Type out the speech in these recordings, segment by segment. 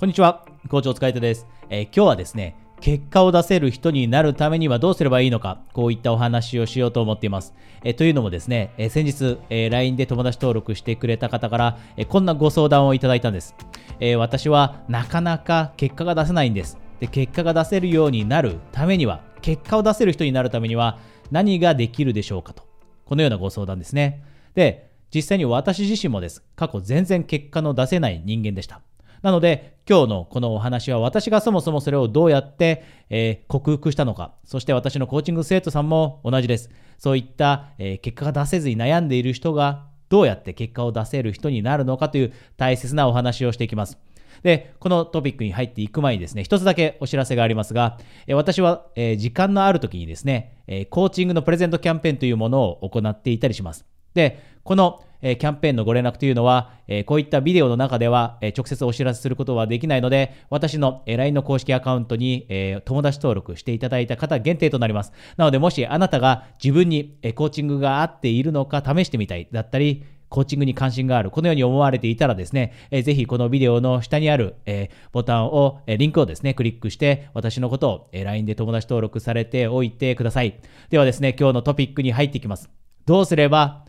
こんにちは、校長塚井です、えー、今日はですね、結果を出せる人になるためにはどうすればいいのか、こういったお話をしようと思っています。えー、というのもですね、えー、先日、え、LINE で友達登録してくれた方から、えこんなご相談をいただいたんです、え私はなかなか結果が出せないんです。で、結果が出せるようになるためには、結果を出せる人になるためには何ができるでしょうかと。このようなご相談ですね。で、実際に私自身もです。過去全然結果の出せない人間でした。なので、今日のこのお話は私がそもそもそれをどうやって、えー、克服したのか、そして私のコーチング生徒さんも同じです。そういった、えー、結果が出せずに悩んでいる人がどうやって結果を出せる人になるのかという大切なお話をしていきます。で、このトピックに入っていく前にですね、一つだけお知らせがありますが、え私は、え時間のある時にですね、えコーチングのプレゼントキャンペーンというものを行っていたりします。で、この、えキャンペーンのご連絡というのは、えこういったビデオの中では、え直接お知らせすることはできないので、私の、え LINE の公式アカウントに、え友達登録していただいた方限定となります。なので、もしあなたが自分に、えコーチングが合っているのか試してみたいだったり、コーチングに関心がある、このように思われていたらですね、えー、ぜひこのビデオの下にある、えー、ボタンを、えー、リンクをですね、クリックして、私のことを、えー、LINE で友達登録されておいてください。ではですね、今日のトピックに入っていきます。どうすれば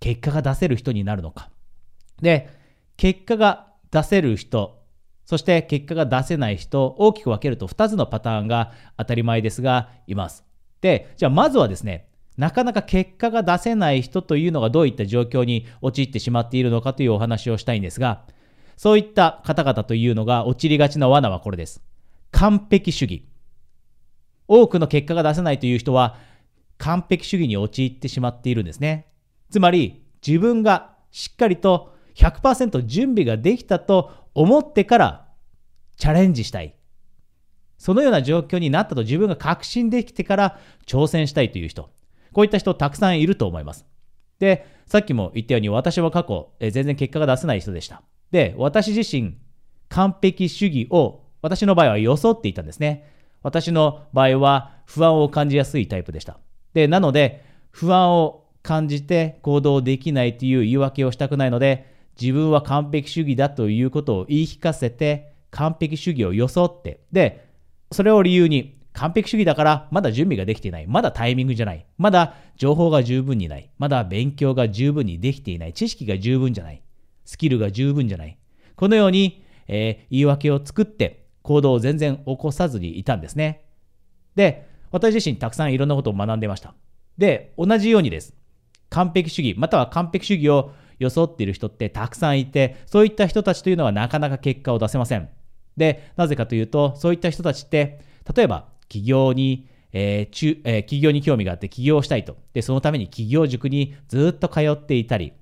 結果が出せる人になるのか。で、結果が出せる人、そして結果が出せない人、大きく分けると2つのパターンが当たり前ですが、います。で、じゃあまずはですね、なかなか結果が出せない人というのがどういった状況に陥ってしまっているのかというお話をしたいんですが、そういった方々というのが陥りがちな罠はこれです。完璧主義。多くの結果が出せないという人は、完璧主義に陥ってしまっているんですね。つまり、自分がしっかりと100%準備ができたと思ってからチャレンジしたい。そのような状況になったと自分が確信できてから挑戦したいという人。こういった人たくさんいると思います。で、さっきも言ったように私は過去、え全然結果が出せない人でした。で、私自身、完璧主義を私の場合は装っていたんですね。私の場合は不安を感じやすいタイプでした。で、なので、不安を感じて行動できないという言い訳をしたくないので、自分は完璧主義だということを言い聞かせて、完璧主義を装って、で、それを理由に、完璧主義だからまだ準備ができていない。まだタイミングじゃない。まだ情報が十分にない。まだ勉強が十分にできていない。知識が十分じゃない。スキルが十分じゃない。このように、えー、言い訳を作って行動を全然起こさずにいたんですね。で、私自身たくさんいろんなことを学んでました。で、同じようにです。完璧主義、または完璧主義を装っている人ってたくさんいて、そういった人たちというのはなかなか結果を出せません。で、なぜかというと、そういった人たちって、例えば起業に、えー中えー、起業に興味があって起業したいと。で、そのために起業塾にずっと通っていたり、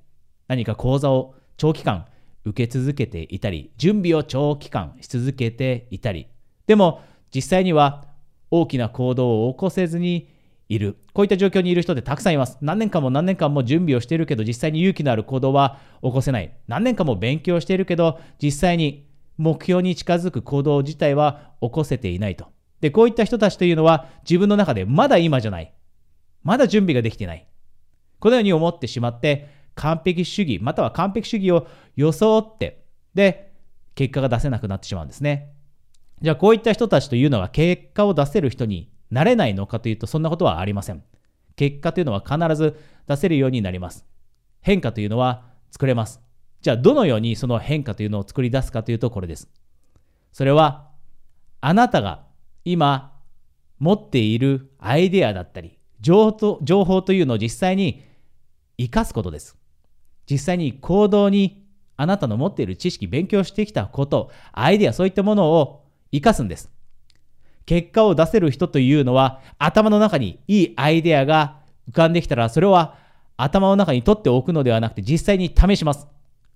何か講座を長期間受け続けていたり、準備を長期間し続けていたり、でも実際には大きな行動を起こせずにいる。こういった状況にいる人ってたくさんいます。何年間も何年間も準備をしているけど、実際に勇気のある行動は起こせない。何年間も勉強しているけど、実際に目標に近づく行動自体は起こせていないと。で、こういった人たちというのは自分の中でまだ今じゃない。まだ準備ができてない。このように思ってしまって、完璧主義、または完璧主義を装って、で、結果が出せなくなってしまうんですね。じゃあ、こういった人たちというのは結果を出せる人になれないのかというと、そんなことはありません。結果というのは必ず出せるようになります。変化というのは作れます。じゃあ、どのようにその変化というのを作り出すかというと、これです。それは、あなたが今持っているアイデアだったり情報情報というのを実際に生かすことです。実際に行動にあなたの持っている知識、勉強してきたこと、アイデア、そういったものを生かすんです。結果を出せる人というのは頭の中にいいアイデアが浮かんできたらそれは頭の中に取っておくのではなくて実際に試します。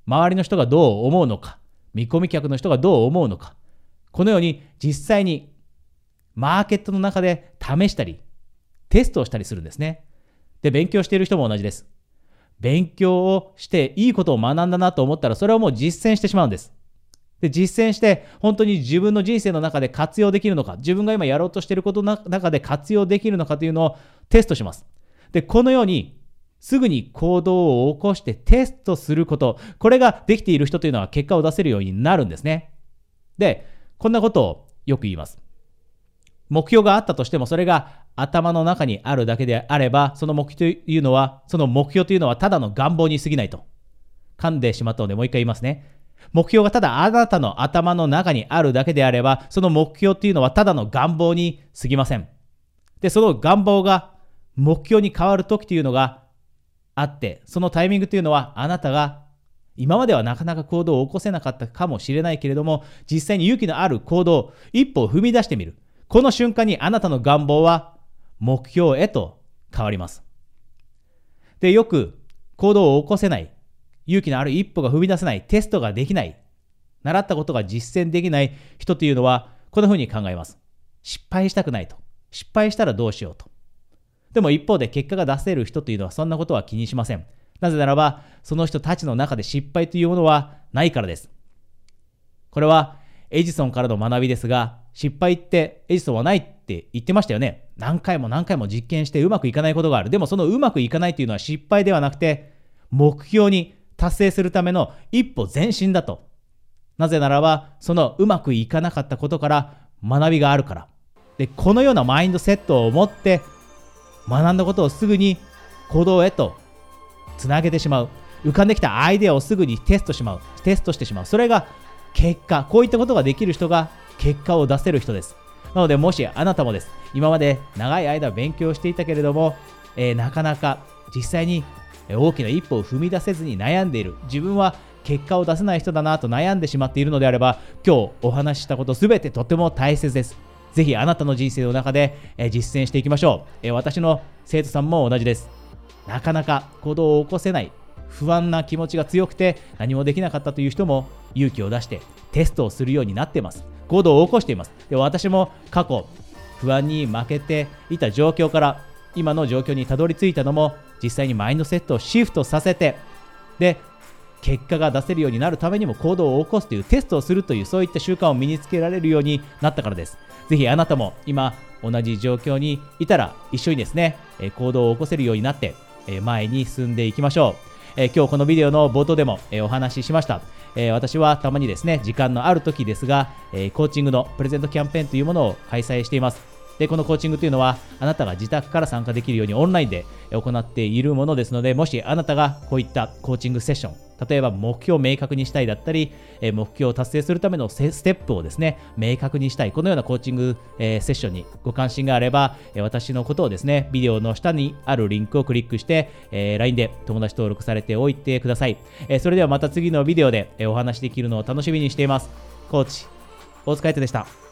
周りの人がどう思うのか、見込み客の人がどう思うのか、このように実際にマーケットの中で試したり、テストをしたりするんですね。で、勉強している人も同じです。勉強をしていいことを学んだなと思ったら、それをもう実践してしまうんです。で、実践して、本当に自分の人生の中で活用できるのか、自分が今やろうとしていることの中で活用できるのかというのをテストします。で、このように、すぐに行動を起こしてテストすること、これができている人というのは結果を出せるようになるんですね。で、こんなことをよく言います。目標があったとしても、それが頭の中にあるだけであれば、その目標というのは、その目標というのはただの願望に過ぎないと。噛んでしまったので、もう一回言いますね。目標がただあなたの頭の中にあるだけであれば、その目標というのはただの願望に過ぎません。で、その願望が目標に変わる時というのがあって、そのタイミングというのはあなたが今まではなかなか行動を起こせなかったかもしれないけれども、実際に勇気のある行動、一歩踏み出してみる。この瞬間にあなたの願望は目標へと変わります。で、よく行動を起こせない、勇気のある一歩が踏み出せない、テストができない、習ったことが実践できない人というのは、こんな風に考えます。失敗したくないと。失敗したらどうしようと。でも一方で結果が出せる人というのはそんなことは気にしません。なぜならば、その人たちの中で失敗というものはないからです。これはエジソンからの学びですが、失敗ってエジソンはないって言ってましたよね。何回も何回も実験してうまくいかないことがある。でもそのうまくいかないというのは失敗ではなくて、目標に達成するための一歩前進だと。なぜならば、そのうまくいかなかったことから学びがあるから。で、このようなマインドセットを持って、学んだことをすぐに行動へとつなげてしまう。浮かんできたアイデアをすぐにテストしまう。テストしてしまう。それが結果、こういったことができる人が結果を出せる人です。なので、もしあなたもです、今まで長い間勉強していたけれども、えー、なかなか実際に大きな一歩を踏み出せずに悩んでいる、自分は結果を出せない人だなと悩んでしまっているのであれば、今日お話ししたことすべてとても大切です。ぜひあなたの人生の中で、実践していきましょう、私の生徒さんも同じです。なかなか行動を起こせない、不安な気持ちが強くて何もできなかったという人も勇気を出してテストをするようになっています。行動を起こしています。で私も過去、不安に負けていた状況から今の状況にたどり着いたのも実際にマインドセットをシフトさせてで結果が出せるようになるためにも行動を起こすというテストをするというそういった習慣を身につけられるようになったからです。ぜひあなたも今同じ状況にいたら一緒にですね、行動を起こせるようになって前に進んでいきましょう。今日このビデオの冒頭でもお話ししました。私はたまにですね、時間のある時ですが、コーチングのプレゼントキャンペーンというものを開催しています。で、このコーチングというのは、あなたが自宅から参加できるようにオンラインで行っているものですので、もしあなたがこういったコーチングセッション、例えば目標を明確にしたいだったり、目標を達成するためのステップをですね、明確にしたい、このようなコーチング、セッションにご関心があれば、私のことをですね、ビデオの下にあるリンクをクリックして、LINE で友達登録されておいてください。それではまた次のビデオでお話できるのを楽しみにしています。コーチ、大塚海人でした。